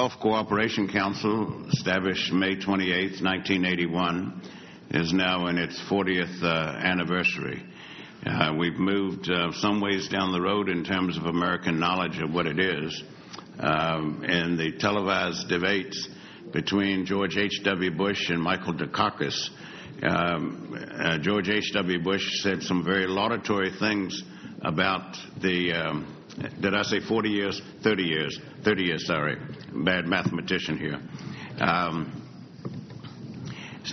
Gulf Cooperation Council, established May 28, 1981, is now in its 40th uh, anniversary. Uh, we've moved uh, some ways down the road in terms of American knowledge of what it is. Um, in the televised debates between George H.W. Bush and Michael Dukakis, um, uh, George H.W. Bush said some very laudatory things about the, um, did I say 40 years? 30 years. 30 years, sorry. Bad mathematician here. Um,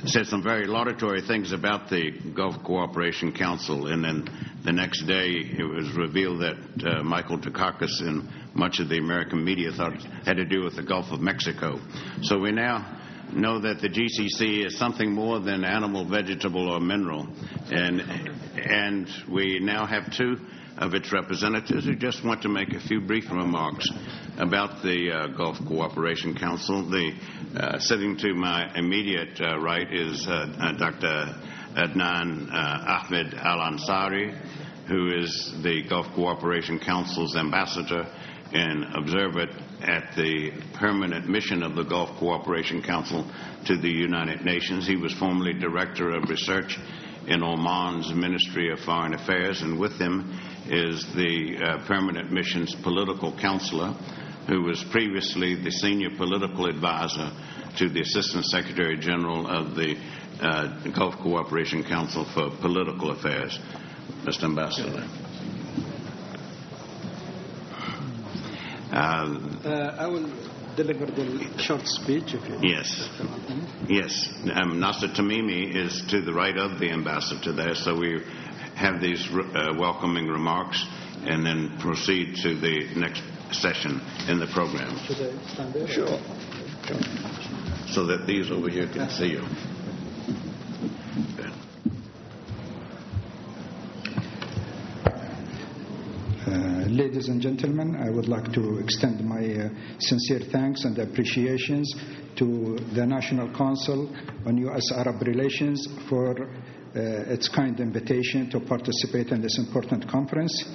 said some very laudatory things about the Gulf Cooperation Council, and then the next day it was revealed that uh, Michael Dukakis and much of the American media thought it had to do with the Gulf of Mexico. So we now know that the GCC is something more than animal, vegetable, or mineral, and and we now have two of its representatives who just want to make a few brief remarks about the uh, Gulf Cooperation Council. The uh, sitting to my immediate uh, right is uh, uh, Dr. Adnan uh, Ahmed Al Ansari, who is the Gulf Cooperation Council's ambassador and observer at the permanent mission of the Gulf Cooperation Council to the United Nations. He was formerly director of research in Oman's Ministry of Foreign Affairs, and with him is the uh, permanent mission's political counselor, who was previously the senior political advisor to the Assistant Secretary General of the uh, Gulf Cooperation Council for Political Affairs. Mr. Ambassador. Uh, I will deliver the short speech if you Yes. Yes. Um, Nasser Tamimi is to the right of the ambassador there, so we have these uh, welcoming remarks and then proceed to the next session in the program. Should I stand there? Sure. So that these over here can see you. Uh, ladies and gentlemen, I would like to extend my uh, sincere thanks and appreciations to the National Council on U.S. Arab Relations for uh, its kind invitation to participate in this important conference.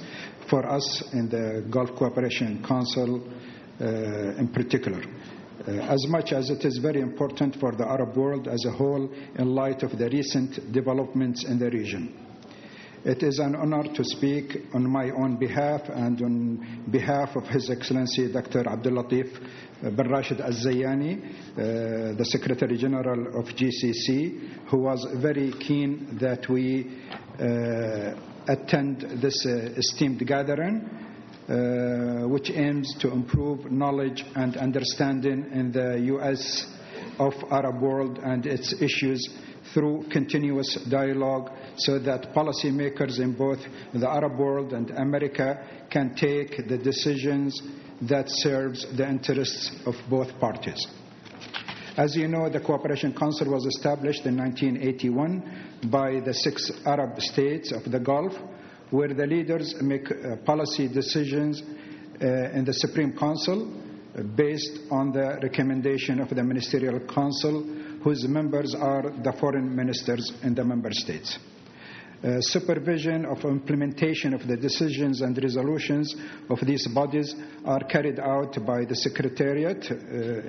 For us in the Gulf Cooperation Council uh, in particular. Uh, as much as it is very important for the Arab world as a whole in light of the recent developments in the region. It is an honor to speak on my own behalf and on behalf of His Excellency Dr. Abdul Latif bin Rashid Al Zayani, uh, the Secretary General of GCC, who was very keen that we uh, attend this uh, esteemed gathering, uh, which aims to improve knowledge and understanding in the U.S. of Arab world and its issues through continuous dialogue so that policymakers in both the Arab world and America can take the decisions that serves the interests of both parties. As you know, the Cooperation Council was established in 1981 by the six Arab states of the Gulf, where the leaders make uh, policy decisions uh, in the Supreme Council based on the recommendation of the Ministerial Council, whose members are the foreign ministers in the member states. Uh, supervision of implementation of the decisions and resolutions of these bodies are carried out by the Secretariat uh,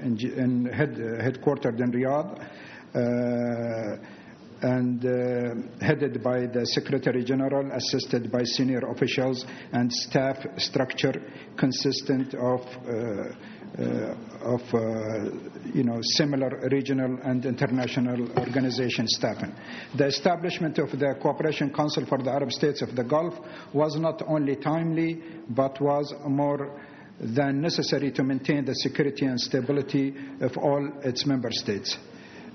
in, in head, uh, headquartered in Riyadh uh, and uh, headed by the Secretary General, assisted by senior officials and staff structure consistent of uh, of uh, you know similar regional and international organization staffing. The establishment of the Cooperation Council for the Arab States of the Gulf was not only timely but was more than necessary to maintain the security and stability of all its member states.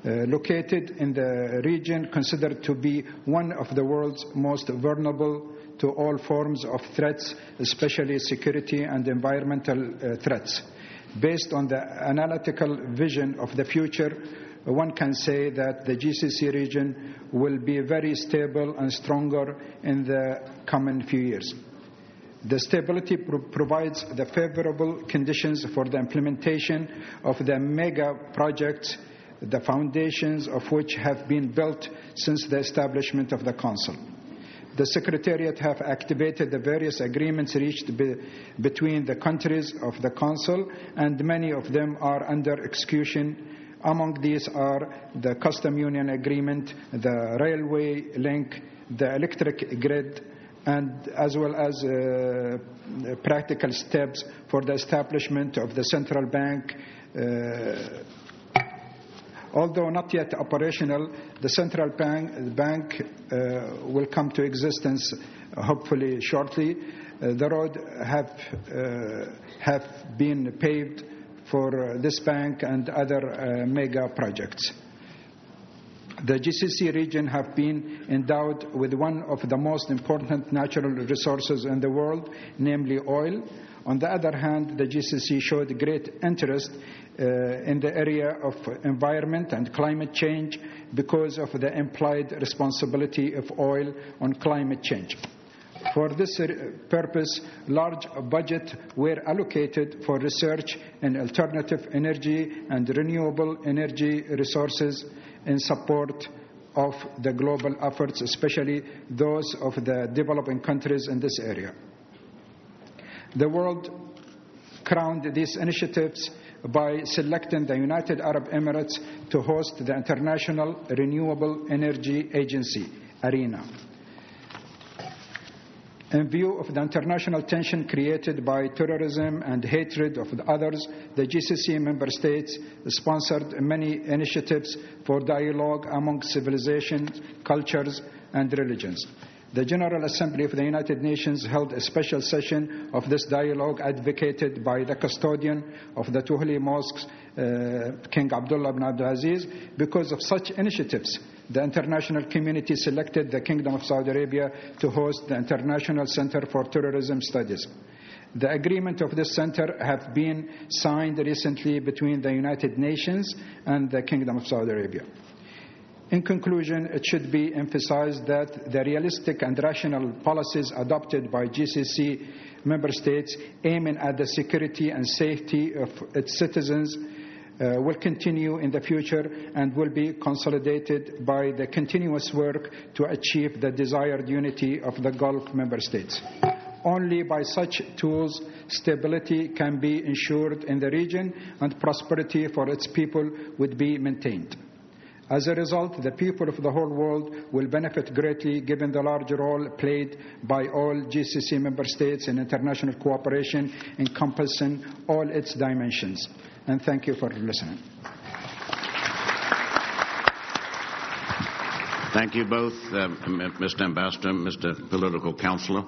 Uh, located in the region considered to be one of the world's most vulnerable to all forms of threats, especially security and environmental uh, threats. Based on the analytical vision of the future, one can say that the GCC region will be very stable and stronger in the coming few years. The stability pro provides the favorable conditions for the implementation of the mega projects, the foundations of which have been built since the establishment of the Council. The Secretariat have activated the various agreements reached be, between the countries of the Council, and many of them are under execution. Among these are the Custom Union Agreement, the Railway Link, the Electric Grid, and as well as uh, practical steps for the establishment of the central bank. Uh, although not yet operational, the central bank, bank uh, will come to existence uh, hopefully shortly. Uh, the road have, uh, have been paved for this bank and other mega projects. The GCC region have been endowed with one of the most important natural resources in the world, namely oil. On the other hand, the GCC showed great interest uh, in the area of environment and climate change because of the implied responsibility of oil on climate change. For this purpose, large budgets were allocated for research in alternative energy and renewable energy resources in support of the global efforts, especially those of the developing countries in this area. The world crowned these initiatives by selecting the United Arab Emirates to host the International Renewable Energy Agency, IRENA. In view of the international tension created by terrorism and hatred of the others, the GCC member states sponsored many initiatives for dialogue among civilizations, cultures, and religions. The General Assembly of the United Nations held a special session of this dialogue advocated by the custodian of the holy mosques, uh, King Abdullah ibn Abdulaziz, because of such initiatives the international community selected the Kingdom of Saudi Arabia to host the International Center for Terrorism Studies. The agreement of this center have been signed recently between the United Nations and the Kingdom of Saudi Arabia. In conclusion, it should be emphasized that the realistic and rational policies adopted by GCC member states aiming at the security and safety of its citizens uh, will continue in the future and will be consolidated by the continuous work to achieve the desired unity of the Gulf member states. Only by such tools stability can be ensured in the region and prosperity for its people would be maintained. As a result, the people of the whole world will benefit greatly given the large role played by all GCC member states in international cooperation encompassing all its dimensions and thank you for listening. Thank you both, uh, Mr. Ambassador, Mr. Political Counselor.